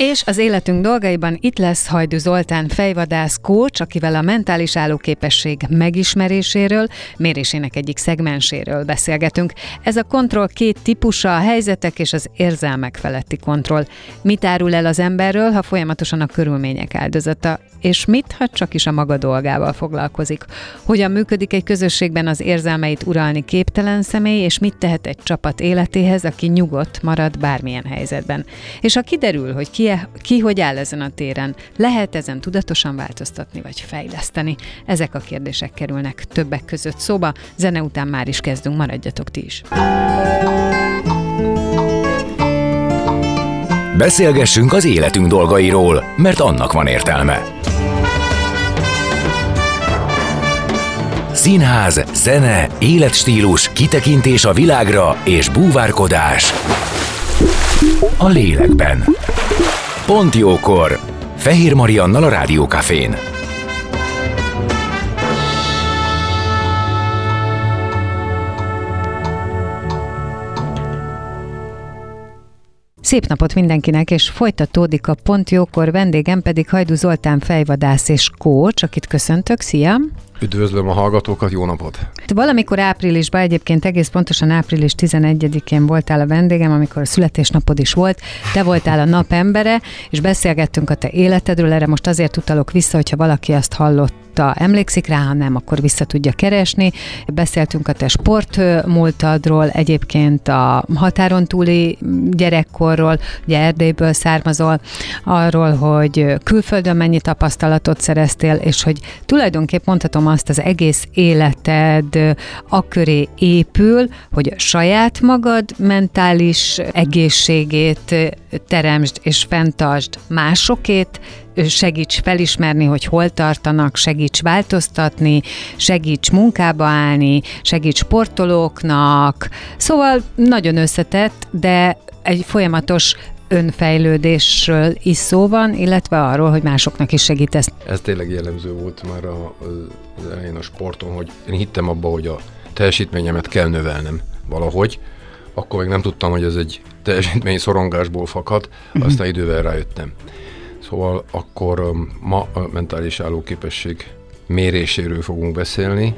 És az életünk dolgaiban itt lesz Hajdu Zoltán fejvadász kócs, akivel a mentális állóképesség megismeréséről, mérésének egyik szegmenséről beszélgetünk. Ez a kontroll két típusa, a helyzetek és az érzelmek feletti kontroll. Mit árul el az emberről, ha folyamatosan a körülmények áldozata, és mit, ha csak is a maga dolgával foglalkozik? Hogyan működik egy közösségben az érzelmeit uralni képtelen személy, és mit tehet egy csapat életéhez, aki nyugodt marad bármilyen helyzetben? És ha kiderül, hogy ki ki hogy áll ezen a téren? Lehet ezen tudatosan változtatni vagy fejleszteni? Ezek a kérdések kerülnek többek között szóba. Zene után már is kezdünk, maradjatok ti is. Beszélgessünk az életünk dolgairól, mert annak van értelme. Színház, zene, életstílus, kitekintés a világra és búvárkodás. A lélekben. Pont jókor! Fehér Mariannal a Rádiókafén. Szép napot mindenkinek, és folytatódik a Pont Jókor, vendégem pedig Hajdu Zoltán fejvadász és kócs, akit köszöntök. Szia! Üdvözlöm a hallgatókat, jó napot! Valamikor áprilisban, egyébként egész pontosan április 11-én voltál a vendégem, amikor a születésnapod is volt, te voltál a napembere, és beszélgettünk a te életedről, erre most azért utalok vissza, hogyha valaki azt hallott óta emlékszik rá, ha nem, akkor vissza tudja keresni. Beszéltünk a te sportmúltadról, egyébként a határon túli gyerekkorról, ugye Erdélyből származol, arról, hogy külföldön mennyi tapasztalatot szereztél, és hogy tulajdonképp mondhatom azt, az egész életed akköré épül, hogy saját magad mentális egészségét teremtsd és fenntartsd másokét, segíts felismerni, hogy hol tartanak, segíts változtatni, segíts munkába állni, segíts sportolóknak. Szóval nagyon összetett, de egy folyamatos önfejlődésről is szó van, illetve arról, hogy másoknak is segítesz. Ez tényleg jellemző volt már az elején a sporton, hogy én hittem abba, hogy a teljesítményemet kell növelnem valahogy, akkor még nem tudtam, hogy ez egy teljesítmény szorongásból fakad, uh-huh. aztán idővel rájöttem. Szóval akkor ma a mentális állóképesség méréséről fogunk beszélni,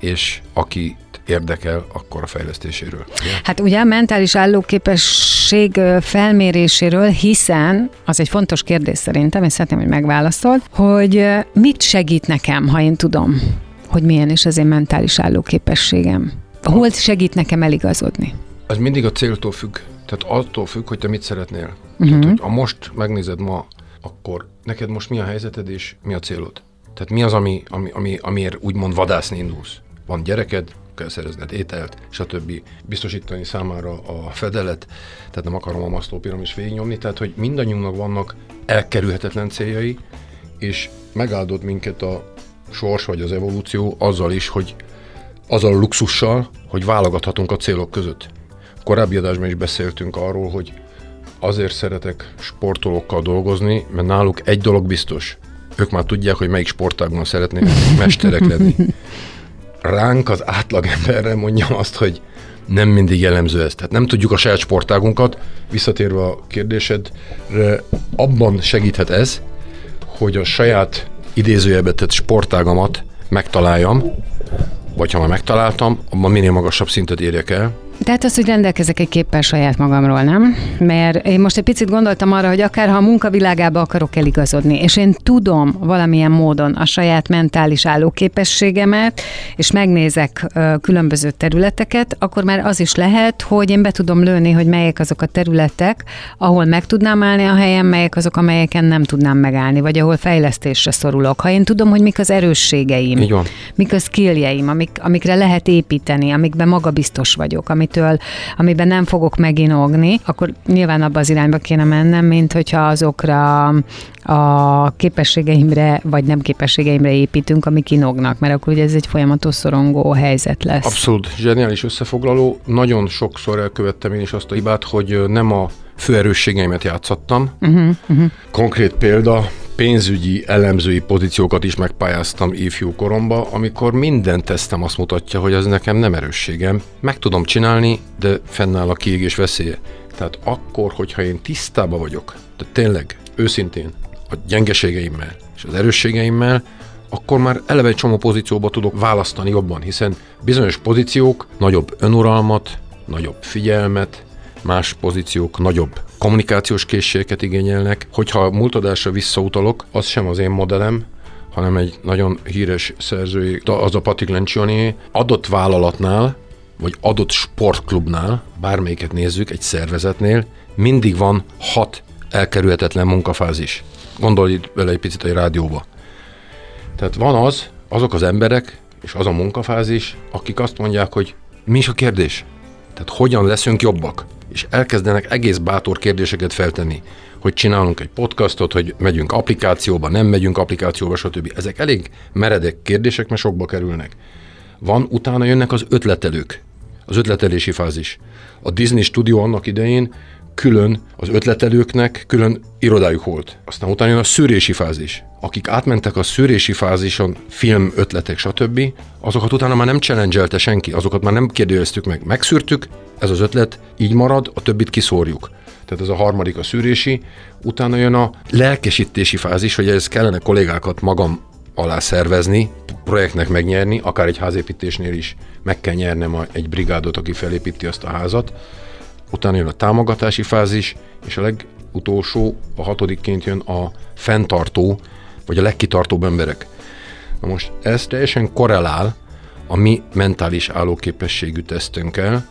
és aki érdekel, akkor a fejlesztéséről. Hát ugye a mentális állóképesség felméréséről, hiszen az egy fontos kérdés szerintem, és szeretném, hogy megválaszol, hogy mit segít nekem, ha én tudom, hogy milyen is az én mentális állóképességem? Hol segít nekem eligazodni? Az mindig a céltól függ. Tehát attól függ, hogy te mit szeretnél. Uh-huh. Tehát, hogy ha most megnézed ma akkor neked most mi a helyzeted és mi a célod? Tehát mi az, ami, ami, ami, amiért úgymond vadászni indulsz? Van gyereked, kell szerezned ételt, stb. Biztosítani számára a fedelet, tehát nem akarom a masztó piramis végignyomni, tehát hogy mindannyiunknak vannak elkerülhetetlen céljai, és megáldott minket a sors vagy az evolúció azzal is, hogy azzal a luxussal, hogy válogathatunk a célok között. Korábbi adásban is beszéltünk arról, hogy azért szeretek sportolókkal dolgozni, mert náluk egy dolog biztos. Ők már tudják, hogy melyik sportágban szeretnék mesterek lenni. Ránk az átlagemberre mondjam azt, hogy nem mindig jellemző ez. Tehát nem tudjuk a saját sportágunkat, visszatérve a kérdésedre, abban segíthet ez, hogy a saját idézőjelbe tett sportágamat megtaláljam, vagy ha már megtaláltam, abban minél magasabb szintet érjek el, Tehát az, hogy rendelkezek egy képpel saját magamról, nem? Mert én most egy picit gondoltam arra, hogy akár ha a munkavilágába akarok eligazodni, és én tudom valamilyen módon a saját mentális állóképességemet, és megnézek különböző területeket, akkor már az is lehet, hogy én be tudom lőni, hogy melyek azok a területek, ahol meg tudnám állni a helyem, melyek azok, amelyeken nem tudnám megállni, vagy ahol fejlesztésre szorulok. Ha én tudom, hogy mik az erősségeim, mik a skilljeim, amik, amikre lehet építeni, amikben magabiztos vagyok, amitől, amiben nem fogok meginogni, akkor nyilván abba az irányba kéne mennem, mint hogyha azokra a képességeimre, vagy nem képességeimre építünk, amik inognak, mert akkor ugye ez egy folyamatos szorongó helyzet lesz. Abszolút zseniális összefoglaló. Nagyon sokszor elkövettem én is azt a hibát, hogy nem a főerősségeimet játszottam. Uh-huh, uh-huh. Konkrét példa, pénzügyi elemzői pozíciókat is megpályáztam ifjú koromba, amikor minden tesztem azt mutatja, hogy ez nekem nem erősségem. Meg tudom csinálni, de fennáll a kiégés veszélye. Tehát akkor, hogyha én tisztában vagyok, de tényleg, őszintén, a gyengeségeimmel és az erősségeimmel, akkor már eleve egy csomó pozícióba tudok választani jobban, hiszen bizonyos pozíciók nagyobb önuralmat, nagyobb figyelmet, más pozíciók nagyobb kommunikációs készségeket igényelnek. Hogyha a múltadásra visszautalok, az sem az én modellem, hanem egy nagyon híres szerzői, az a Patrick Lencioni, adott vállalatnál, vagy adott sportklubnál, bármelyiket nézzük, egy szervezetnél, mindig van hat elkerülhetetlen munkafázis. Gondolj bele egy picit egy rádióba. Tehát van az, azok az emberek, és az a munkafázis, akik azt mondják, hogy mi is a kérdés? Tehát hogyan leszünk jobbak? És elkezdenek egész bátor kérdéseket feltenni, hogy csinálunk egy podcastot, hogy megyünk applikációba, nem megyünk applikációba, stb. Ezek elég meredek kérdések, mert sokba kerülnek. Van, utána jönnek az ötletelők, az ötletelési fázis. A Disney Studio annak idején külön az ötletelőknek külön irodájuk volt. Aztán utána jön a szűrési fázis. Akik átmentek a szűrési fázison, film, ötletek, stb., azokat utána már nem challenge senki, azokat már nem kérdőjeztük meg. Megszűrtük, ez az ötlet így marad, a többit kiszórjuk. Tehát ez a harmadik a szűrési, utána jön a lelkesítési fázis, hogy ez kellene kollégákat magam alá szervezni, projektnek megnyerni, akár egy házépítésnél is meg kell nyernem egy brigádot, aki felépíti azt a házat. Utána jön a támogatási fázis, és a legutolsó, a hatodikként jön a fenntartó, vagy a legkitartóbb emberek. Na most ez teljesen korrelál a mi mentális állóképességű tesztünkkel,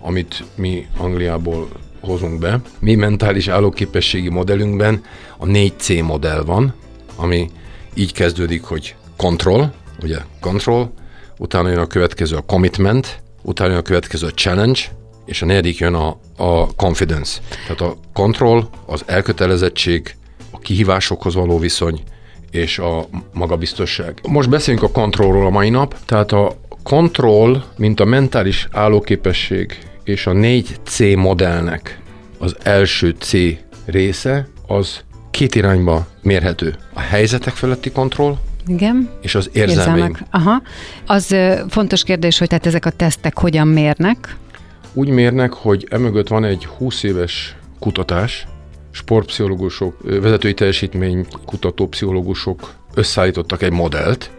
amit mi Angliából hozunk be. Mi mentális állóképességi modellünkben a 4C modell van, ami így kezdődik, hogy control, ugye control, utána jön a következő a commitment, utána jön a következő a challenge, és a negyedik jön a, a confidence. Tehát a control, az elkötelezettség, a kihívásokhoz való viszony, és a magabiztosság. Most beszéljünk a kontrollról a mai nap. Tehát a kontroll, mint a mentális állóképesség és a 4C modellnek az első C része, az két irányba mérhető. A helyzetek feletti kontroll Igen. és az érzelmeim. Aha. Az ö, fontos kérdés, hogy tehát ezek a tesztek hogyan mérnek. Úgy mérnek, hogy emögött van egy 20 éves kutatás, sportpszichológusok, vezetői teljesítmény kutató pszichológusok összeállítottak egy modellt.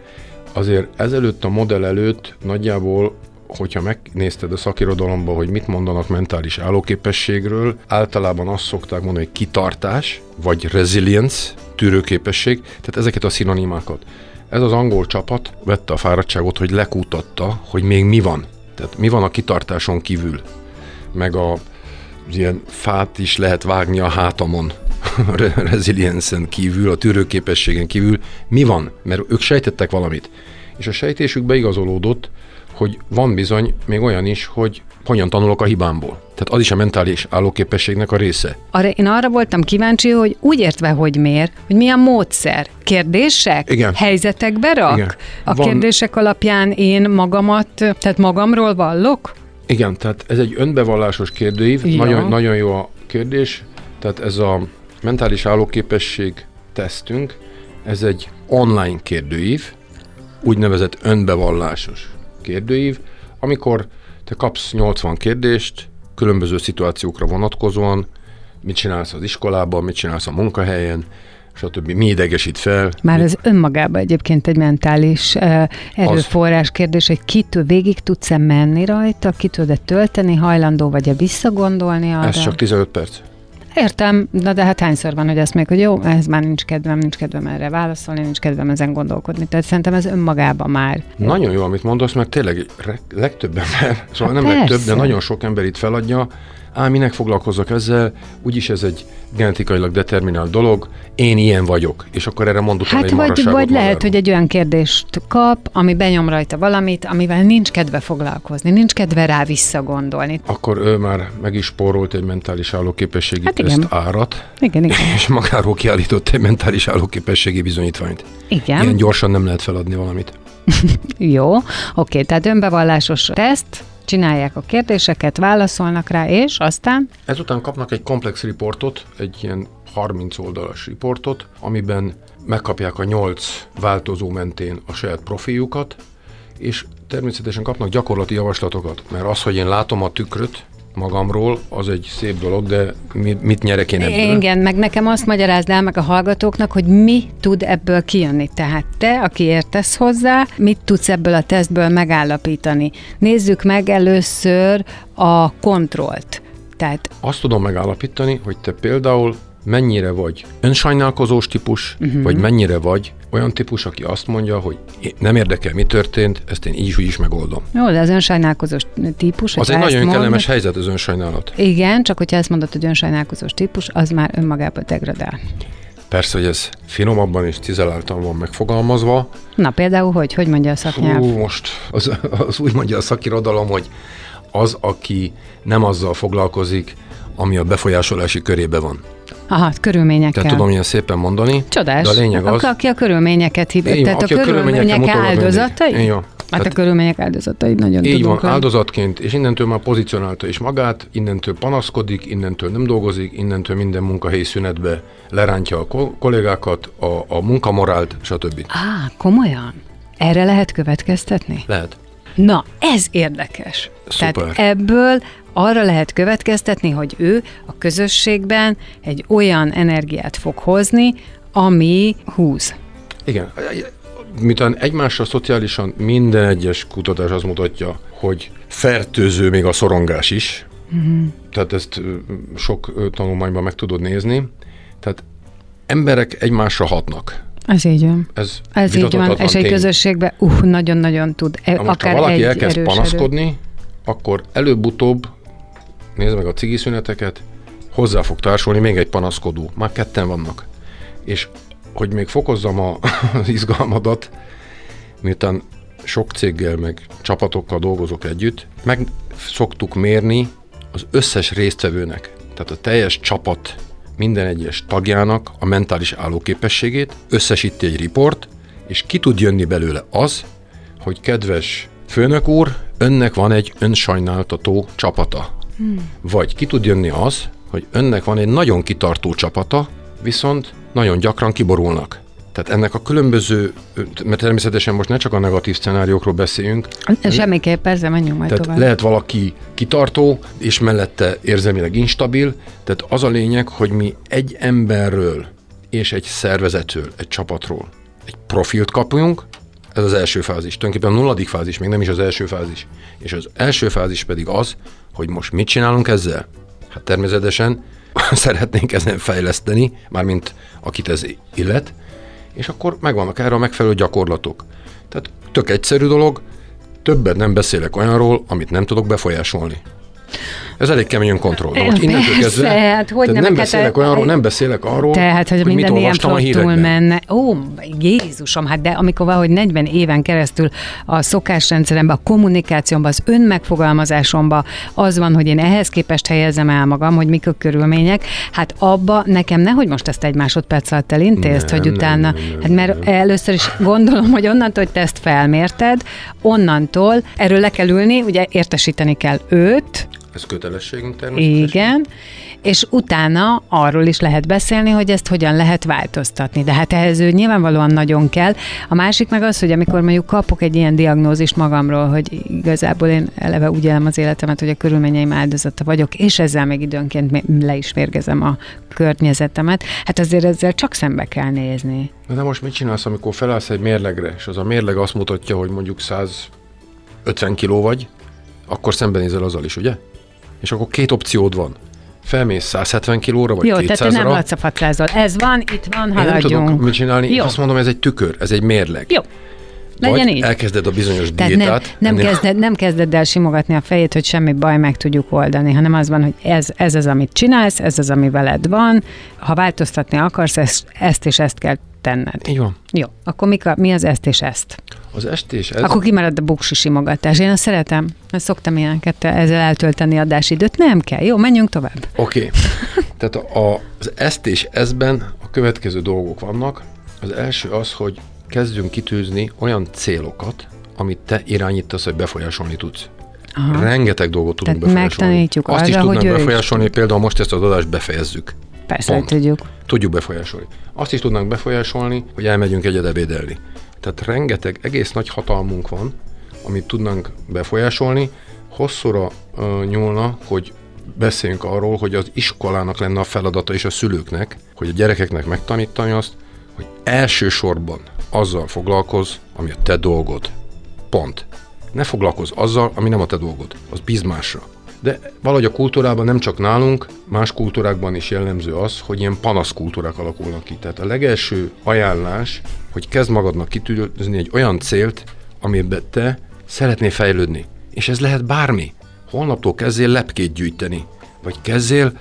Azért ezelőtt a modell előtt nagyjából hogyha megnézted a szakirodalomban, hogy mit mondanak mentális állóképességről, általában azt szokták mondani, hogy kitartás, vagy resilience, tűrőképesség, tehát ezeket a szinonimákat. Ez az angol csapat vette a fáradtságot, hogy lekutatta, hogy még mi van. Tehát mi van a kitartáson kívül. Meg a ilyen fát is lehet vágni a hátamon, a re- resilience-en kívül, a tűrőképességen kívül. Mi van? Mert ők sejtettek valamit. És a sejtésük beigazolódott, hogy van bizony még olyan is, hogy hogyan tanulok a hibámból. Tehát az is a mentális állóképességnek a része. Arra, én arra voltam kíváncsi, hogy úgy értve, hogy mér, hogy mi a módszer. Kérdések? Igen. Helyzetekbe rak? Igen. A Van- kérdések alapján én magamat, tehát magamról vallok? Igen, tehát ez egy önbevallásos kérdőív, Ja. nagyon, nagyon jó a kérdés. Tehát ez a mentális állóképesség tesztünk, ez egy online kérdőív, úgynevezett önbevallásos kérdőív, amikor te kapsz 80 kérdést, különböző szituációkra vonatkozóan, mit csinálsz az iskolában, mit csinálsz a munkahelyen, stb. Mi idegesít fel. Már ez önmagában egyébként egy mentális uh, erőforrás kérdés, hogy ki tud, végig tudsz-e menni rajta, ki tud-e tölteni, hajlandó vagy-e visszagondolni arra? Ez csak 15 perc. Értem, na de hát hányszor van, hogy azt még, hogy jó, ez már nincs kedvem, nincs kedvem erre válaszolni, nincs kedvem ezen gondolkodni. Tehát szerintem ez önmagában már. Nagyon jó, amit mondasz, mert tényleg legtöbb ember, szóval Hát nem legtöbb, persze. de nagyon sok ember itt feladja, á, minek foglalkozok ezzel, úgyis ez egy genetikailag determinált dolog, én ilyen vagyok, és akkor erre mondok Hát egy vagy, vagy lehet, magáról. hogy egy olyan kérdést kap, ami benyom rajta valamit, amivel nincs kedve foglalkozni, nincs kedve rá visszagondolni. Akkor ő már meg is spórolt egy mentális állóképességi Hát hát igen. teszt árat, Igen, igen. és magáról kiállított egy mentális állóképességi bizonyítványt. Igen. Ilyen gyorsan nem lehet feladni valamit. Jó, oké, tehát önbevallásos teszt, csinálják a kérdéseket, válaszolnak rá, és aztán Ezután kapnak egy komplex riportot, egy ilyen 30 oldalas riportot, amiben megkapják a 8 változó mentén a saját profiljukat, és természetesen kapnak gyakorlati javaslatokat, mert az, hogy én látom a tükröt magamról, az egy szép dolog, de mit, mit nyerek én ebből? Igen, meg nekem azt magyarázd el meg a hallgatóknak, hogy mi tud ebből kijönni. Tehát te, aki értesz hozzá, mit tudsz ebből a tesztből megállapítani. Nézzük meg először a kontrollt. Tehát Azt tudom megállapítani, hogy te például mennyire vagy önsajnálkozós típus, uh-huh. vagy mennyire vagy olyan típus, aki azt mondja, hogy nem érdekel, mi történt, ezt én így is úgy is megoldom. jó, de az önsajnálkozós típus, Az egy nagyon mondod- kellemes helyzet az önsajnálat. Igen, csak hogyha ezt mondod, hogy önsajnálkozós típus, az már önmagában degradál. Persze, hogy ez finomabban és cizeláltan van megfogalmazva. Na például, hogy, hogy mondja a szaknyelv? Hú, most az, az úgy mondja a szakirodalom, hogy az, aki nem azzal foglalkozik, ami a befolyásolási körébe van. Aha, körülményekkel. Tehát tudom ilyen szépen mondani. Csodás. De a lényeg az, Aki a körülményeket hib, Így van, tehát a körülmények áldozatai? Van. Hát a körülmények áldozatai nagyon Így van, tudunk rá. áldozatként, és innentől már pozícionálta is magát, innentől panaszkodik, innentől nem dolgozik, innentől minden munkahelyi szünetbe lerántja a ko- kollégákat, a, a munkamorált, stb. Á, komolyan? Erre lehet következtetni? Lehet. Na, ez érdekes. Szuper. Tehát ebből arra lehet következtetni, hogy ő a közösségben egy olyan energiát fog hozni, ami húz. Igen. Miután egymásra szociálisan minden egyes kutatás azt mutatja, hogy fertőző még a szorongás is, uh-huh. tehát ezt sok tanulmányban meg tudod nézni, tehát emberek egymásra hatnak. Ez így van. Ez, Ez így van, és egy tény. közösségben uh, nagyon-nagyon tud. e- Na most, akár ha valaki egy elkezd erős panaszkodni, akkor előbb-utóbb, nézd meg a cigi szüneteket, hozzá fog társulni még egy panaszkodó. Már ketten vannak. És hogy még fokozzam a, az izgalmadat, miután sok céggel, meg csapatokkal dolgozok együtt, meg szoktuk mérni az összes résztvevőnek, tehát a teljes csapat minden egyes tagjának a mentális állóképességét, összesíti egy riport, és ki tud jönni belőle az, hogy kedves főnök úr, önnek van egy önsajnáltató csapata. Hmm. Vagy ki tud jönni az, hogy önnek van egy nagyon kitartó csapata, viszont nagyon gyakran kiborulnak. Tehát ennek a különböző, mert természetesen most ne csak a negatív szenáriókról beszéljünk. Semmiképp, persze, menjünk majd tehát tovább. lehet valaki kitartó, és mellette érzelmileg instabil, tehát az a lényeg, hogy mi egy emberről és egy szervezetről, egy csapatról egy profilt kapjunk, ez az első fázis. Tulajdonképpen a nulladik fázis, még nem is az első fázis. És az első fázis pedig az, hogy most mit csinálunk ezzel? Hát természetesen szeretnénk ezen fejleszteni, mármint akit ez illet, és akkor megvannak erre a megfelelő gyakorlatok. Tehát tök egyszerű dolog, többet nem beszélek olyanról, amit nem tudok befolyásolni. Ez elég keményen kontroll. Na, most innentől kezdve, hát hogy nem, nem beszélek a- olyanról, nem beszélek arról, Tehát, hogy, hogy minden ilyen flottul menne. Ó, Jézusom, hát de amikor valahogy 40 éven keresztül a szokásrendszeremben, a kommunikációmban, az önmegfogalmazásomban az van, hogy én ehhez képest helyezem el magam, hogy mik a körülmények, hát abba nekem nehogy most ezt egy másodperc alatt elintézd, Nem, hogy nem, utána, nem, nem, hát mert nem. először is gondolom, hogy onnantól, hogy te ezt felmérted, onnantól erről le kell ülni, ugye értesíteni kell őt, ez kötelességünk természetesen. Igen, és utána arról is lehet beszélni, hogy ezt hogyan lehet változtatni. De hát ehhez ő nyilvánvalóan nagyon kell. A másik meg az, hogy amikor mondjuk kapok egy ilyen diagnózist magamról, hogy igazából én eleve úgy élem az életemet, hogy a körülményeim áldozata vagyok, és ezzel még időnként le is mérgezem a környezetemet, hát azért ezzel csak szembe kell nézni. De most mit csinálsz, amikor felállsz egy mérlegre, és az a mérleg azt mutatja, hogy mondjuk 150 kiló vagy, akkor szembenézel azzal is, ugye? És akkor két opciód van. Felmész 170 kilóra, vagy Jó, 200-ra. tehát te nem lacapatlázol. Ez van, itt van, Én nem haladjunk. tudok mit csinálni. Jó. Azt mondom, ez egy tükör, ez egy mérleg. Jó. Legyen így. elkezded a bizonyos Tehát nem, diétát. nem, ennél- kezded, nem kezded el simogatni a fejét, hogy semmi baj meg tudjuk oldani, hanem az van, hogy ez, ez az, amit csinálsz, ez az, ami veled van. Ha változtatni akarsz, ezt, ezt és ezt kell tenned. Így van. Jó, akkor mi, mi az ezt és ezt? Az estés, ez... Ez... Akkor kimarad a buksi simogatás. Én azt szeretem, mert szoktam ilyeneket ezzel eltölteni adásidőt. Nem kell. Jó, menjünk tovább. Oké. Okay. Tehát a, a, az ezt és ezben a következő dolgok vannak. Az első az, hogy kezdjünk kitűzni olyan célokat, amit te irányítasz, hogy befolyásolni tudsz. Aha. Rengeteg dolgot tudunk Tehát befolyásolni. megtanítjuk Azt is arra, tudnánk hogy is befolyásolni, hogy például most ezt az adást befejezzük. Persze, Pont. tudjuk. Tudjuk befolyásolni. Azt is tudnánk befolyásolni, hogy elmegyünk egyed ebédelni. Tehát rengeteg, egész nagy hatalmunk van, amit tudnánk befolyásolni. Hosszúra uh, nyúlna, hogy beszéljünk arról, hogy az iskolának lenne a feladata és a szülőknek, hogy a gyerekeknek megtanítani azt, hogy elsősorban azzal foglalkoz, ami a te dolgod. Pont. Ne foglalkozz azzal, ami nem a te dolgod. Az bíz másra. De valahogy a kultúrában nem csak nálunk, más kultúrákban is jellemző az, hogy ilyen panaszkultúrák alakulnak ki. Tehát a legelső ajánlás, hogy kezd magadnak kitűzni egy olyan célt, amiben te szeretnél fejlődni. És ez lehet bármi. Holnaptól kezdél lepkét gyűjteni, vagy kezdél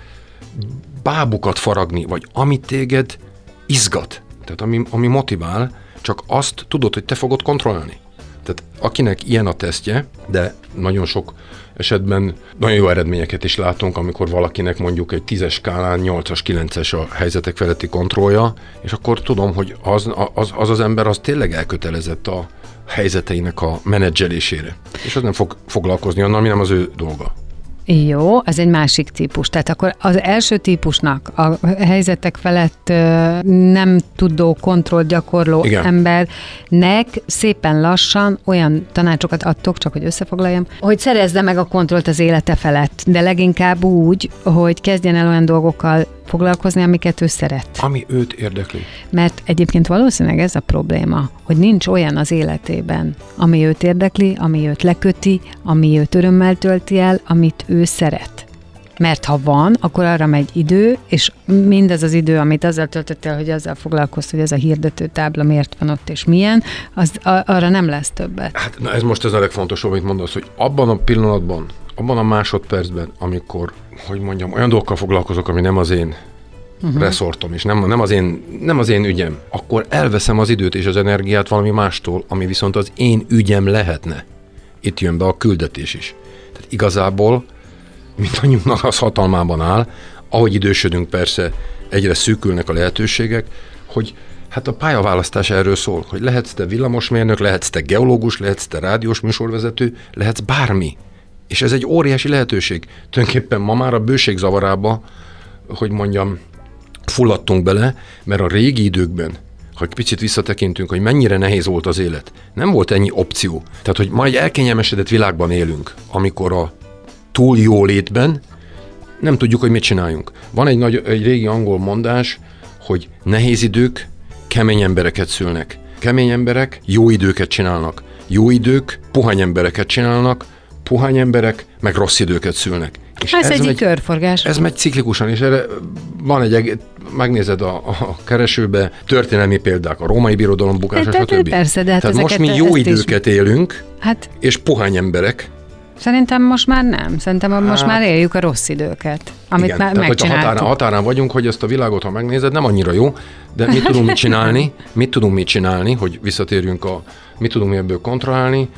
bábukat faragni, vagy ami téged izgat, tehát ami, ami motivál, csak azt tudod, hogy te fogod kontrollálni. Tehát akinek ilyen a tesztje, de nagyon sok esetben nagyon jó eredményeket is látunk, amikor valakinek mondjuk egy tízes skálán 8-as, 9-es a helyzetek feletti kontrollja, és akkor tudom, hogy az az, az, az ember az tényleg elkötelezett a helyzeteinek a menedzselésére. És az nem fog foglalkozni annal, ami nem az ő dolga. Jó, az egy másik típus. Tehát akkor az első típusnak a helyzetek felett nem tudó kontroll gyakorló Igen. embernek szépen lassan olyan tanácsokat adtok, csak hogy összefoglaljam, hogy szerezze meg a kontrollt az élete felett, de leginkább úgy, hogy kezdjen el olyan dolgokkal foglalkozni, amiket ő szeret. Ami őt érdekli. Mert egyébként valószínűleg ez a probléma, hogy nincs olyan az életében, ami őt érdekli, ami őt leköti, ami őt örömmel tölti el, amit ő szeret. Mert ha van, akkor arra megy idő, és mindez az idő, amit azzal töltött el, hogy azzal foglalkozt, hogy ez a hirdető tábla miért van ott és milyen, az a, arra nem lesz többet. Hát na ez most ez a legfontosabb, amit mondasz, hogy abban a pillanatban, abban a másodpercben, amikor, hogy mondjam, olyan dolgokkal foglalkozok, ami nem az én uh-huh. reszortom, és nem, nem, az én, nem az én ügyem, akkor elveszem az időt és az energiát valami mástól, ami viszont az én ügyem lehetne. Itt jön be a küldetés is. Tehát igazából mindannyiunknak az hatalmában áll, ahogy idősödünk persze, egyre szűkülnek a lehetőségek, hogy hát a pályaválasztás erről szól, hogy lehetsz te villamosmérnök, lehetsz te geológus, lehetsz te rádiós műsorvezető, lehetsz bármi. És ez egy óriási lehetőség. Tulajdonképpen ma már a bőség zavarába, hogy mondjam, fulladtunk bele, mert a régi időkben, ha egy picit visszatekintünk, hogy mennyire nehéz volt az élet, nem volt ennyi opció. Tehát, hogy ma egy elkényelmesedett világban élünk, amikor a túl jó létben nem tudjuk, hogy mit csináljunk. Van egy, nagy, egy régi angol mondás, hogy nehéz idők kemény embereket szülnek. Kemény emberek jó időket csinálnak. Jó idők puhány embereket csinálnak, puhány emberek meg rossz időket szülnek. És ez, ez egy megy, körforgás. Ez megy ciklikusan, és erre van egy, eg- megnézed a, a keresőbe történelmi példák, a római birodalom bukása, De- de- stb. persze, de hát Tehát most mi jó ezt is- időket élünk, Hát és puhány emberek, szerintem most már nem. Szerintem hát, most már éljük a rossz időket, amit Igen, már tehát megcsináltuk. határán, határán vagyunk, hogy ezt a világot, ha megnézed, nem annyira jó, de mit tudunk mit csinálni, mit tudunk mit csinálni, hogy visszatérjünk a, mit tudunk mi ebből kontrollálni,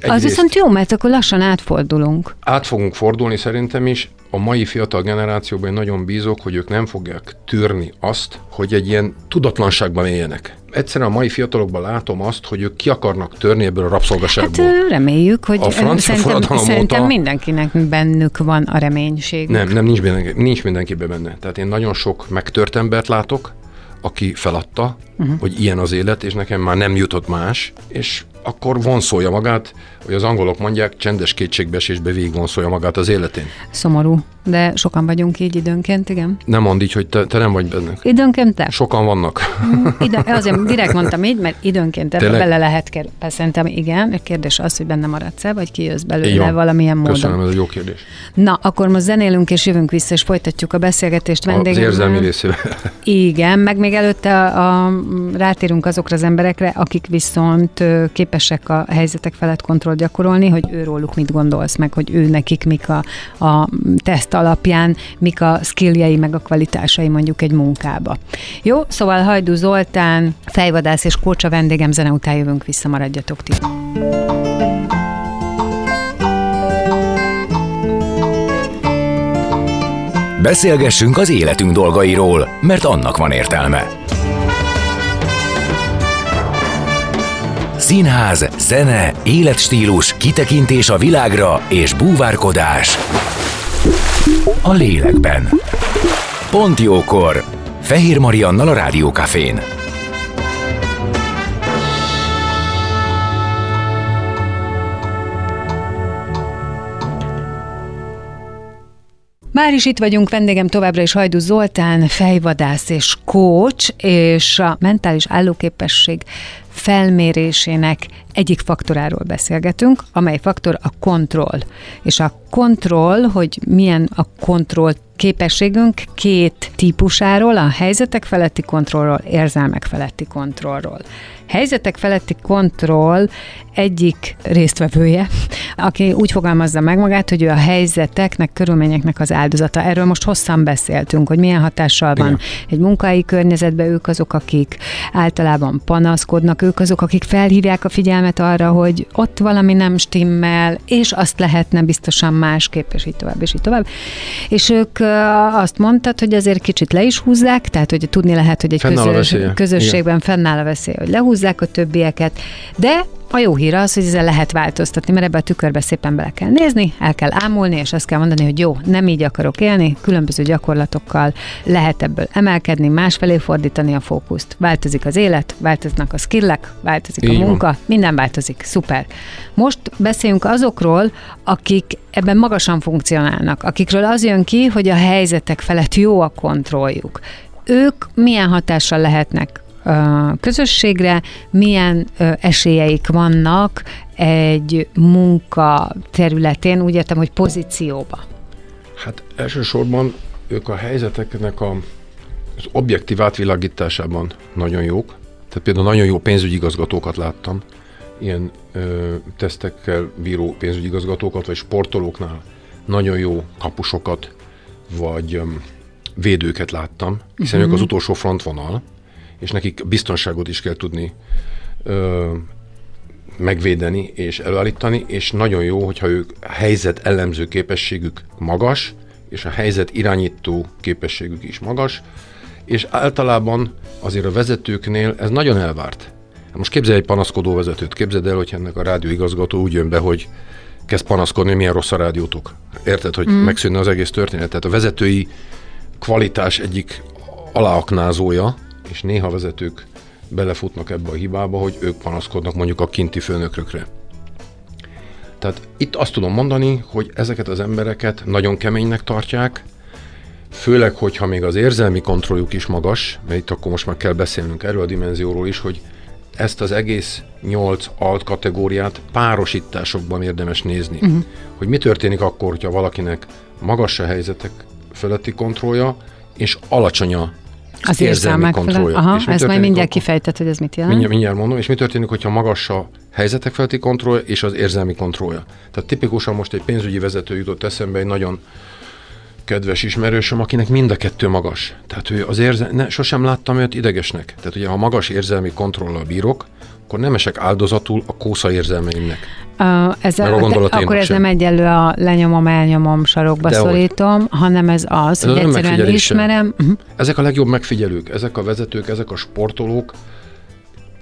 hogy Az viszont jó, mert akkor lassan átfordulunk. át fogunk fordulni szerintem is. A mai fiatal generációban én nagyon bízok, hogy ők nem fogják tűrni azt, hogy egy ilyen tudatlanságban éljenek. Egyszerűen a mai fiatalokban látom azt, hogy ők ki akarnak törni ebből a Hát rabszolgaságból. ö, reméljük, hogy A francia szerintem, szerintem óta- mindenkinek bennük van a reménység. Nem, nem, nincs, mindenki, nincs mindenkiben benne. Tehát én nagyon sok megtört embert látok, aki feladta, uh-huh. hogy ilyen az élet, és nekem már nem jutott más, és akkor vonszolja magát, hogy az angolok mondják, csendes kétségbeesésbe végig vonszolja magát az életén. Szomorú, de sokan vagyunk így időnként, igen. Nem mondd így, hogy te, te nem vagy benne. Időnként te. Sokan vannak. Ide, azért direkt mondtam így, mert időnként ebbe bele lehet kerülni. Szerintem igen, a kérdés az, hogy benne maradsz-e, vagy kijössz belőle valamilyen módon. Köszönöm, ez egy jó kérdés. Na, akkor most zenélünk és jövünk vissza, és folytatjuk a beszélgetést Az vendégemmel. érzelmi részével. Igen, meg még előtte a, a, rátérünk azokra az emberekre, akik viszont ö, képesek a helyzetek felett kontroll gyakorolni, hogy őróluk mit gondolsz, meg hogy ő nekik mik a, a teszt alapján, mik a skilljei, meg a kvalitásai mondjuk egy munkába. Jó, szóval Hajdú Zoltán, fejvadász és kócsa vendégem, zene után jövünk vissza, maradjatok ti. Beszélgessünk az életünk dolgairól, mert annak van értelme. Színház, zene, életstílus, kitekintés a világra és búvárkodás. A lélekben. Pont jókor. Fehér Mariannal a Rádiókafén. Már is itt vagyunk, vendégem továbbra is Hajdu Zoltán, fejvadász és coach, és a mentális állóképesség felmérésének egyik faktoráról beszélgetünk, amely faktor a kontroll. És a kontroll, hogy milyen a kontroll képességünk két típusáról, a helyzetek feletti kontrollról, érzelmek feletti kontrollról. Helyzetek feletti kontroll egyik résztvevője, aki úgy fogalmazza meg magát, hogy ő a helyzeteknek, körülményeknek az áldozata. Erről most hosszan beszéltünk, hogy milyen hatással van Igen. egy munkai környezetben, ők azok, akik általában panaszkodnak, ők azok, akik felhívják a figyelmet arra, hogy ott valami nem stimmel, és azt lehetne biztosan másképp, és így tovább, és így tovább. És ők azt mondtad, hogy azért kicsit le is húzzák, tehát hogy tudni lehet, hogy egy Fennáll közös, közösségben fennáll a veszély, hogy lehúzzák a többieket, de a jó hír az, hogy ezzel lehet változtatni, mert ebbe a tükörbe szépen bele kell nézni, el kell ámulni, és azt kell mondani, hogy jó, nem így akarok élni, különböző gyakorlatokkal lehet ebből emelkedni, másfelé fordítani a fókuszt. Változik az élet, változnak a skillek, változik Így a van. munka, minden változik, szuper. Most beszéljünk azokról, akik ebben magasan funkcionálnak, akikről az jön ki, hogy a helyzetek felett jó a kontrolljuk. Ők milyen hatással lehetnek közösségre, milyen esélyeik vannak egy munka területén, úgy értem, hogy pozícióba. Hát elsősorban ők a helyzeteknek a, az objektív átvilágításában nagyon jók. Tehát például nagyon jó pénzügyigazgatókat láttam, ilyen ö, tesztekkel bíró pénzügyigazgatókat, vagy sportolóknál nagyon jó kapusokat, vagy ö, védőket láttam, hiszen ők az utolsó frontvonal, és nekik biztonságot is kell tudni ö, megvédeni és előállítani, és nagyon jó, hogyha ők a helyzet ellenző képességük magas, és a helyzet irányító képességük is magas, és általában azért a vezetőknél ez nagyon elvárt. Most képzelj egy panaszkodó vezetőt, képzeld el, hogy ennek a rádióigazgató úgy jön be, hogy kezd panaszkodni, hogy milyen rossz a rádiótok. Érted, hogy mm. megszűnne az egész történet. Tehát a vezetői kvalitás egyik aláaknázója, és néha vezetők belefutnak ebbe a hibába, hogy ők panaszkodnak mondjuk a kinti főnökrökre. Tehát itt azt tudom mondani, hogy ezeket az embereket nagyon keménynek tartják, főleg, hogyha még az érzelmi kontrolljuk is magas, mert itt akkor most már kell beszélnünk erről a dimenzióról is, hogy ezt az egész nyolc alt kategóriát párosításokban érdemes nézni. Uh-huh. Hogy mi történik akkor, hogyha valakinek magas a helyzetek feletti kontrollja, és alacsony a Az érzelmi kontrollja. Aha, És mi ezt majd mindjárt akkor? kifejtett, hogy ez mit jelent. Mindjárt, mindjárt mondom, és mi történik, hogyha magas a helyzetek feletti kontroll és az érzelmi kontrollja. Tehát tipikusan most egy pénzügyi vezető jutott eszembe, egy nagyon kedves ismerősöm, akinek mind a kettő magas. Tehát ő az érze, ne, sosem láttam őt idegesnek. Tehát ugye, ha magas érzelmi kontrollal bírok, akkor nem esek áldozatul a kósza érzelmeimnek. Uh, ez Meg a gondolaténak akkor ez sem. nem egyenlő a lenyomom, elnyomom, sarokba Dehogy. szorítom, hanem ez az, Ez hogy a egyszerűen ismerem. Uh-huh. Ezek a legjobb megfigyelők, ezek a vezetők, ezek a sportolók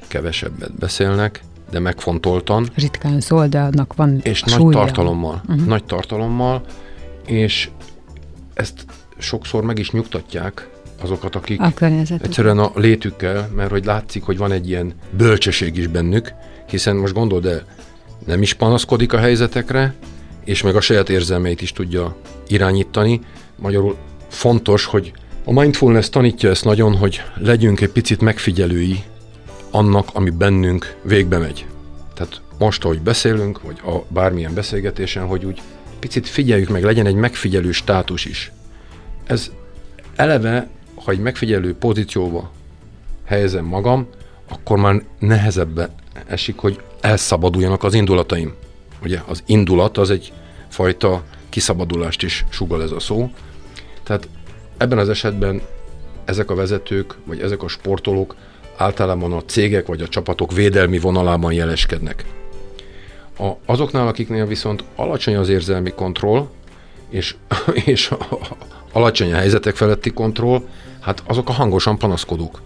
kevesebbet beszélnek, de megfontoltan, Ritkán szól, de annak van és súlya. nagy tartalommal. Uh-huh. Nagy tartalommal, és ezt sokszor meg is nyugtatják azokat, akik A egyszerűen a létükkel, mert hogy látszik, hogy van egy ilyen bölcsesség is bennük, hiszen most gondold el, nem is panaszkodik a helyzetekre, és meg a saját érzelmeit is tudja irányítani. Magyarul fontos, hogy a mindfulness tanítja ezt nagyon, hogy legyünk egy picit megfigyelői annak, ami bennünk végbe megy. Tehát most, ahogy beszélünk, vagy a bármilyen beszélgetésen, hogy úgy picit figyeljük meg, legyen egy megfigyelő státus is. Ez eleve, ha egy megfigyelő pozícióba helyezem magam, akkor már nehezebbe esik, hogy elszabaduljanak az indulataim. Ugye az indulat az egy fajta kiszabadulást is sugal ez a szó. Tehát ebben az esetben ezek a vezetők, vagy ezek a sportolók általában a cégek vagy a csapatok védelmi vonalában jeleskednek. A, azoknál, akiknél viszont alacsony az érzelmi kontroll, és, és a, alacsony a helyzetek feletti kontroll, hát azok a hangosan panaszkodók.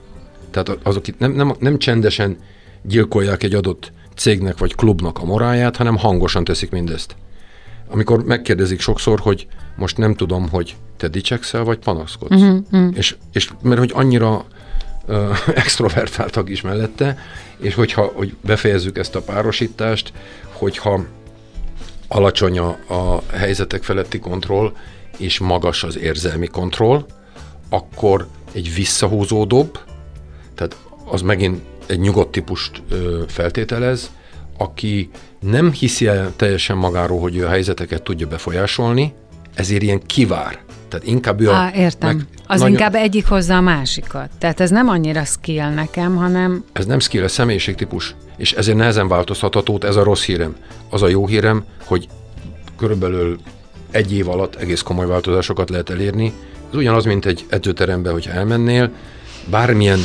Tehát azok itt nem, nem, nem csendesen gyilkolják egy adott cégnek vagy klubnak a moráját, hanem hangosan teszik mindezt. Amikor megkérdezik sokszor, hogy most nem tudom, hogy te dicsekszel, vagy panaszkodsz. Uh-huh. És, és mert hogy annyira uh, extrovertáltak is mellette, és hogyha hogy befejezzük ezt a párosítást, hogyha alacsony a, a helyzetek feletti kontroll, és magas az érzelmi kontroll, akkor egy visszahúzódóbb, tehát az megint egy nyugodt típust ö, feltételez, aki nem hiszi el teljesen magáról, hogy a helyzeteket tudja befolyásolni, ezért ilyen kivár. Tehát inkább ő a... Á, értem. meg Az nagyon- inkább egyik hozza a másikat. Tehát ez nem annyira skill nekem, hanem Ez nem skill, ez személyiségtípus. És ezért nehezen változtatható, ez a rossz hírem. Az a jó hírem, hogy körülbelül egy év alatt egész komoly változásokat lehet elérni. Ez ugyanaz, mint egy edzőterembe, hogyha elmennél, bármilyen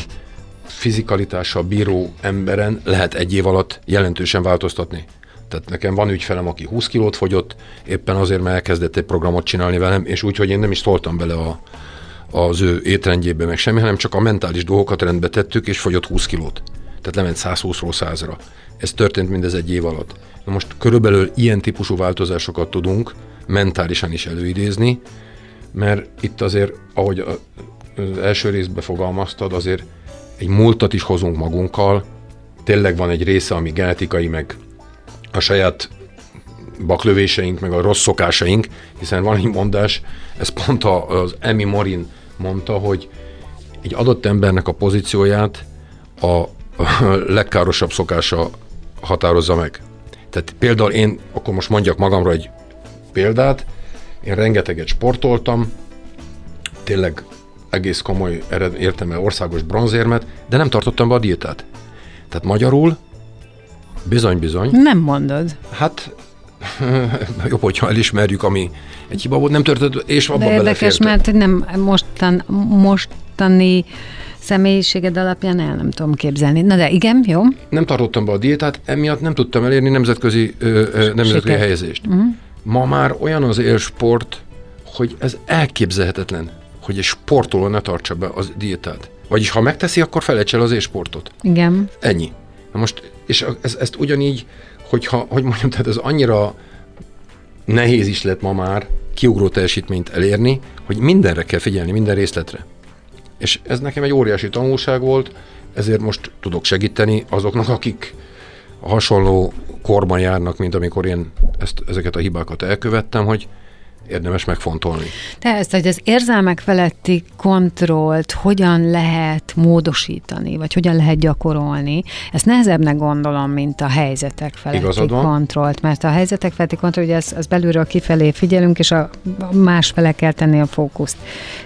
fizikalitással bíró emberen lehet egy év alatt jelentősen változtatni. Tehát nekem van ügyfelem, aki 20 kilót fogyott, éppen azért, mert elkezdett egy programot csinálni velem, és úgy, hogy én nem is szóltam bele a, az ő étrendjébe, meg semmi, hanem csak a mentális dolgokat rendbe tettük, és fogyott 20 kilót. Tehát lement 120-ról 100-ra. Ez történt mindez egy év alatt. Na most körülbelül ilyen típusú változásokat tudunk mentálisan is előidézni, mert itt azért, ahogy az első részben fogalmaztad, azért egy múltat is hozunk magunkkal, tényleg van egy része, ami genetikai, meg a saját baklövéseink, meg a rossz szokásaink, hiszen van egy mondás, ez pont az Emi Morin mondta, hogy egy adott embernek a pozícióját a, legkárosabb szokása határozza meg. Tehát például én, akkor most mondjak magamra egy példát, én rengeteget sportoltam, tényleg egész komoly ered, országos bronzérmet, de nem tartottam be a diétát. Tehát magyarul, bizony-bizony, nem mondod. hát jobb, hogyha elismerjük, ami egy hiba volt, nem történt, és abban De érdekes, mert nem mostan, mostani személyiséged alapján el nem tudom képzelni. Na de igen, jó. Nem tartottam be a diétát, emiatt nem tudtam elérni nemzetközi, ö, ö, nemzetközi Siker. helyezést. Uh-huh. Ma már olyan az élsport, hogy ez elképzelhetetlen, hogy egy sportoló ne tartsa be az diétát. Vagyis ha megteszi, akkor felejts el az élsportot. Igen. Ennyi. Na most, és ez, ezt ugyanígy, hogyha, hogy mondjam, tehát ez annyira nehéz is lett ma már kiugró teljesítményt elérni, hogy mindenre kell figyelni, minden részletre. És ez nekem egy óriási tanulság volt, ezért most tudok segíteni azoknak, akik hasonló korban járnak, mint amikor én ezt, ezeket a hibákat elkövettem, hogy érdemes megfontolni. Te ezt, hogy az érzelmek feletti kontrollt hogyan lehet módosítani, vagy hogyan lehet gyakorolni, ezt nehezebbnek gondolom, mint a helyzetek feletti Igazad van. kontrollt, mert a helyzetek feletti kontroll, ugye az, az belülről kifelé figyelünk, és a a másfele kell tenni a fókuszt.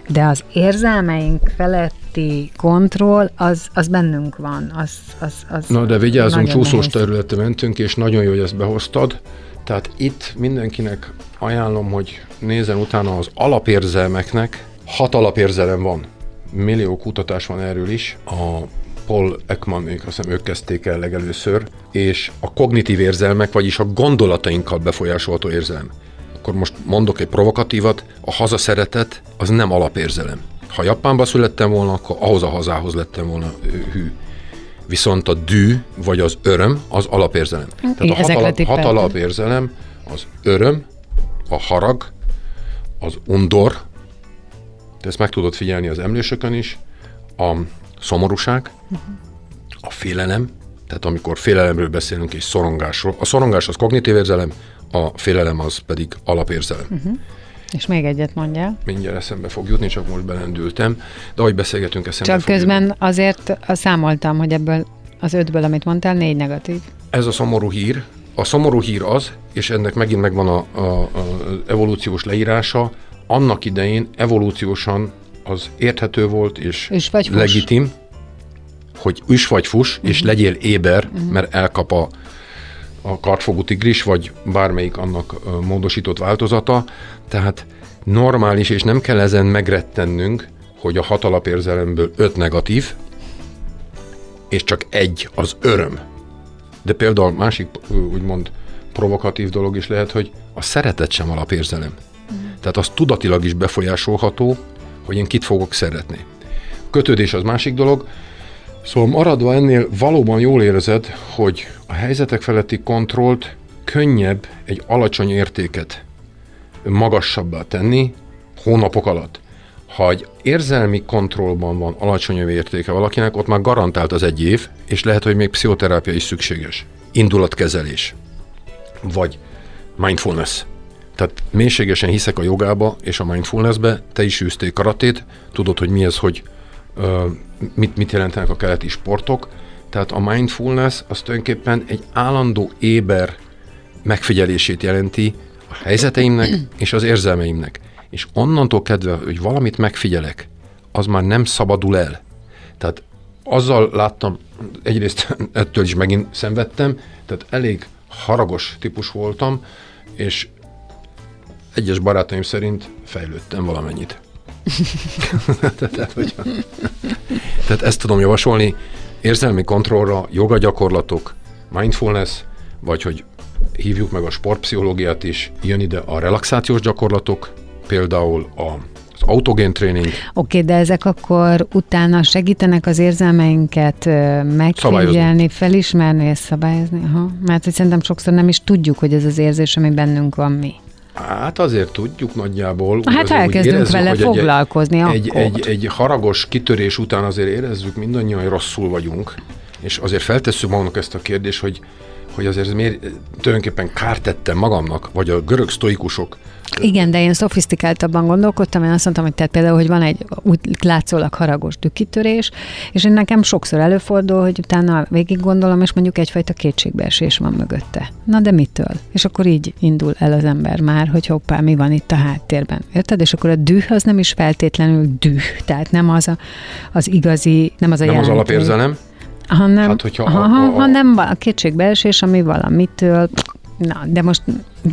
De az érzelmeink feletti kontroll, az, az bennünk van. Az, az, az Na de vigyázzunk, csúszós nehéz. területre mentünk, és nagyon jó, hogy ezt behoztad, Tehát itt mindenkinek ajánlom, hogy nézzen utána az alapérzelmeknek. Hat alapérzelem van. Millió kutatás van erről is. A Paul Ekman, azt hiszem ők kezdték el legelőször, és a kognitív érzelmek, vagyis a gondolatainkkal befolyásolható érzelem. Akkor most mondok egy provokatívat, a hazaszeretet az nem alapérzelem. Ha Japánba születtem volna, akkor ahhoz a hazához lettem volna hű. Viszont a dű, vagy az öröm, az alapérzelem. Tehát Igen, a hat, alap, hat alapérzelem az öröm, a harag, az undor, de ezt meg tudod figyelni az emlősökön is, a szomorúság, a félelem, tehát amikor félelemről beszélünk és szorongásról. A szorongás az kognitív érzelem, a félelem az pedig alapérzelem. Uh-huh. És még egyet mondjál. Mindjárt eszembe fog jutni, csak most belendültem, de ahogy beszélgetünk, eszembe Csak fog közben jutni. azért számoltam, hogy ebből az ötből, amit mondtál, négy negatív. Ez a szomorú hír. A szomorú hír az, és ennek megint megvan a, a, a evolúciós leírása, annak idején evolúciósan az érthető volt és Üs vagy legitim, hogy üs vagy fuss, uh-huh. és legyél éber, uh-huh. mert elkap a, a kartfogú tigris, vagy bármelyik annak módosított változata. Tehát normális, és nem kell ezen megrettennünk, hogy a hat alapérzelemből öt negatív, és csak egy az öröm. De például másik, úgymond provokatív dolog is lehet, hogy a szeretet sem alapérzelem. Tehát az tudatilag is befolyásolható, hogy én kit fogok szeretni. Kötődés az másik dolog, Szóval maradva ennél valóban jól érzed, hogy a helyzetek feletti kontrollt könnyebb egy alacsony értéket magasabbá tenni hónapok alatt. Ha egy érzelmi kontrollban van alacsonyabb értéke valakinek, ott már garantált az egy év, és lehet, hogy még pszichoterápia is szükséges. Indulatkezelés. Vagy mindfulness. Tehát mélységesen hiszek a jogába és a mindfulnessbe, te is űztél karatét, tudod, hogy mi ez, hogy mit, mit jelentenek a keleti sportok. Tehát a mindfulness az tulajdonképpen egy állandó éber megfigyelését jelenti a helyzeteimnek és az érzelmeimnek. És onnantól kedve, hogy valamit megfigyelek, az már nem szabadul el. Tehát azzal láttam, egyrészt ettől is megint szenvedtem, tehát elég haragos típus voltam, és egyes barátaim szerint fejlődtem valamennyit. tehát, hogyha, tehát ezt tudom javasolni, érzelmi kontrollra, joga gyakorlatok, mindfulness, vagy hogy hívjuk meg a sportpszichológiát is, jön ide a relaxációs gyakorlatok, például a, az autogén tréning, Oké, de ezek akkor utána segítenek az érzelmeinket megfigyelni, felismerni és szabályozni? Aha. Mert hogy szerintem sokszor nem is tudjuk, hogy ez az érzés, ami bennünk van mi. Hát azért tudjuk nagyjából. Hát úgy elkezdünk érezzük, vele hogy egy- foglalkozni egy, akkor. egy, egy haragos kitörés után azért érezzük mindannyian, hogy rosszul vagyunk, és azért feltesszük magunknak ezt a kérdést, hogy, hogy azért miért tulajdonképpen kárt tettem magamnak, vagy a görög sztoikusok Igen, de én szofisztikáltabban gondolkodtam, én azt mondtam, hogy tehát például, hogy van egy úgy látszólag haragos dükkitörés, és én nekem sokszor előfordul, hogy utána végig gondolom, és mondjuk egyfajta kétségbeesés van mögötte. Na de mitől? És akkor így indul el az ember már, hogy hoppá, mi van itt a háttérben. Érted? És akkor a düh az nem is feltétlenül düh, tehát nem az a, az igazi, nem az a nem az jelentés, alapérzelem, hanem, Hát, hogyha a- aha, a- a- hanem a kétségbeesés, ami valamitől, na, de most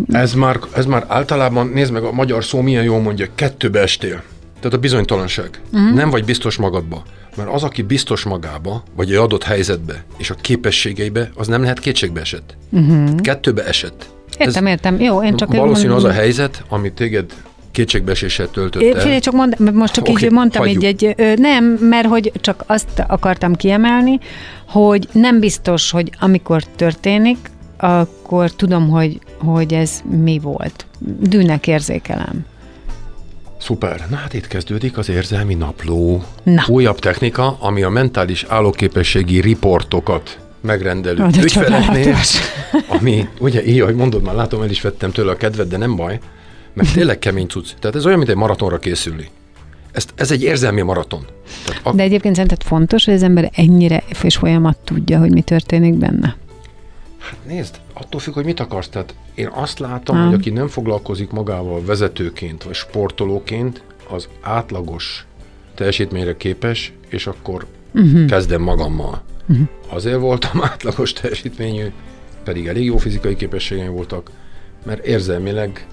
ez már, ez már általában, nézd meg, a magyar szó milyen jól mondja, kettőbe estél. Tehát a bizonytalanság. Uh-huh. Nem vagy biztos magadba. Mert az, aki biztos magába, vagy egy adott helyzetbe, és a képességeibe, az nem lehet kétségbe esett. Uh-huh. Kettőbe esett. értem, értem. Jó, én csak Valószínű az a helyzet, ami téged kétségbeeséssel töltött el. Figyelj, csak mond, most csak Oké, így mondtam hagyjuk. így egy, nem, mert hogy csak azt akartam kiemelni, hogy nem biztos, hogy amikor történik, akkor tudom, hogy, hogy ez mi volt. Dűnek érzékelem. Szuper. Na hát itt kezdődik az érzelmi napló. Na. Újabb technika, ami a mentális állóképességi riportokat megrendelő de ügyfeleknél, ami, ugye így, ahogy mondod, már látom, el is vettem tőle a kedvet, de nem baj, mert tényleg kemény cucc. Tehát ez olyan, mint egy maratonra készülni. Ezt, ez egy érzelmi maraton. Tehát a, De egyébként szerinted fontos, hogy az ember ennyire és folyamat tudja, hogy mi történik benne? Hát nézd, attól függ, hogy mit akarsz. Tehát én azt látom, Ha. hogy aki nem foglalkozik magával vezetőként vagy sportolóként, az átlagos teljesítményre képes, és akkor uh-huh. kezdem magammal. Uh-huh. Azért voltam átlagos teljesítményű, pedig elég jó fizikai képességeim voltak, mert érzelmileg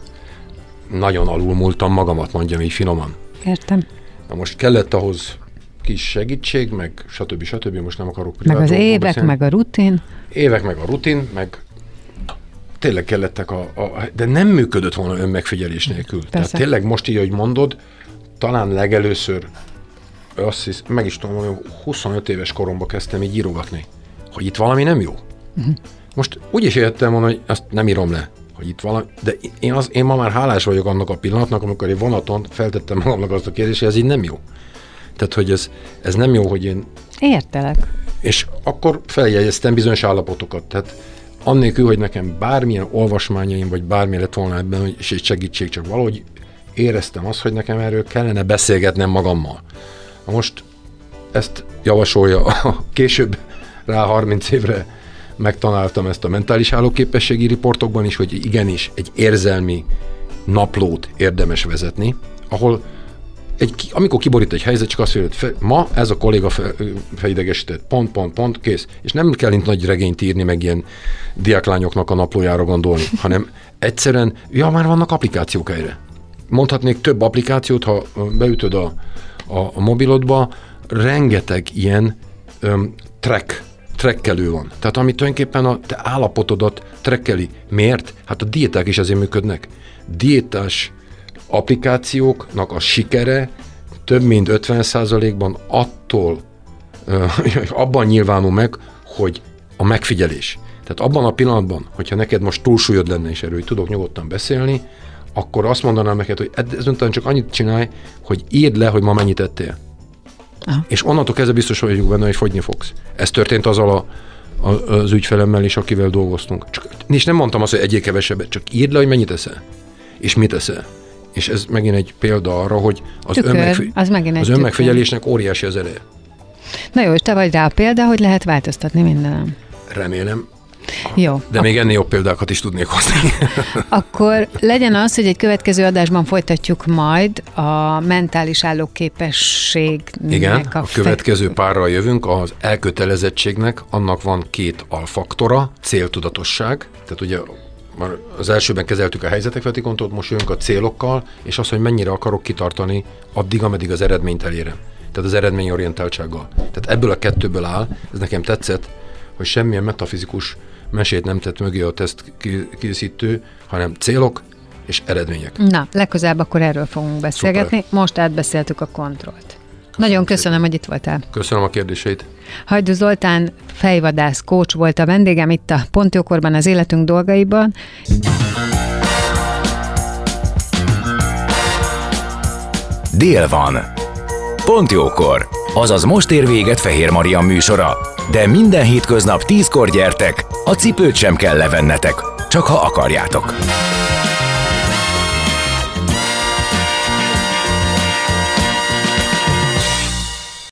nagyon alulmúltam magamat, mondjam így finoman. Értem. Na most kellett ahhoz kis segítség, meg stb. stb. Most nem akarok Meg az évek, beszélni. meg a rutin. Évek, meg a rutin, meg tényleg kellettek a, a de nem működött volna önmegfigyelés nélkül. Tehát Persze. tényleg most így, ahogy mondod, talán legelőször azt hisz, meg is tudom mondani, 25 éves koromban kezdtem így írogatni, hogy itt valami nem jó. Uh-huh. Most úgy is értem volna, hogy azt nem írom le, hogy itt valami, de én, az, én ma már hálás vagyok annak a pillanatnak, amikor egy vonaton feltettem magamnak azt a kérdést, hogy ez így nem jó. Tehát, hogy ez, ez nem jó, hogy én Értelek. és akkor feljegyeztem bizonyos állapotokat. Tehát annélkül, hogy nekem bármilyen olvasmányaim, vagy bármi lett volna ebben, hogy- és egy segítség, csak valahogy éreztem azt, hogy nekem erről kellene beszélgetnem magammal. Na most ezt javasolja a később rá 30 évre megtanáltam ezt a mentális állóképességi riportokban is, hogy igenis egy érzelmi naplót érdemes vezetni, ahol egy, amikor kiborít egy helyzet, csak azt mondja, hogy fe, ma ez a kolléga fe, felidegesített, pont, pont, pont, kész. És nem kell itt nagy regényt írni, meg ilyen diáklányoknak a naplójára gondolni, hanem egyszerűen, ja, már vannak applikációk erre. Mondhatnék több applikációt, ha beütöd a, a, a mobilodba, rengeteg ilyen öm, track, trekkelő van. Tehát ami tulajdonképpen a te állapotodat trekkeli. Miért? Hát a diéták is ezért működnek. Diétás applikációknak a sikere több mint 50%-ban attól, abban nyilvánul meg, hogy a megfigyelés. Tehát abban a pillanatban, hogyha neked most túlsúlyod lenne, és erről tudok nyugodtan beszélni, akkor azt mondanám neked, hogy ezután csak annyit csinálj, hogy írd le, hogy ma mennyit ettél. Aha. És onnantól kezdve biztos vagyok benne, hogy fogyni fogsz. Ez történt azzal a, a, az ügyfelemmel is, akivel dolgoztunk. Csak, és nem mondtam azt, hogy egyél kevesebbet, csak írd le, hogy mennyit eszel. És mit eszel. És ez megint egy példa arra, hogy az, Tükör, önmegfi- az megint az tükör. önmegfigyelésnek óriási az ereje. Na jó, és te vagy rá a példa, hogy lehet változtatni mindenem. Remélem. Jó. De még ennél jobb példákat is tudnék hozni. Akkor legyen az, hogy egy következő adásban folytatjuk majd a mentális állóképességnek Igen, a, a következő párral jövünk, az elkötelezettségnek, annak van két alfaktora, céltudatosság, tehát ugye már az elsőben kezeltük a helyzetek vetikontort, most jövünk a célokkal, és az, hogy mennyire akarok kitartani addig, ameddig az eredményt elérem. Tehát az eredményorientáltsággal. Tehát ebből a kettőből áll, ez nekem tetszett, hogy semmilyen metafizikus mesét nem tett mögé a teszt készítő, hanem célok és eredmények. Na, legközelebb akkor erről fogunk beszélgetni. Most átbeszéltük a kontrollt. Nagyon köszönöm, hogy itt voltál. Köszönöm a kérdéseit. Hajdu Zoltán fejvadász coach volt a vendégem itt a Pontjókorban az életünk dolgaiban. Dél van. Pont jókor. Azaz most ér véget Fehér Maria műsora. De minden hétköznap tízkor gyertek, a cipőt sem kell levennetek, csak ha akarjátok.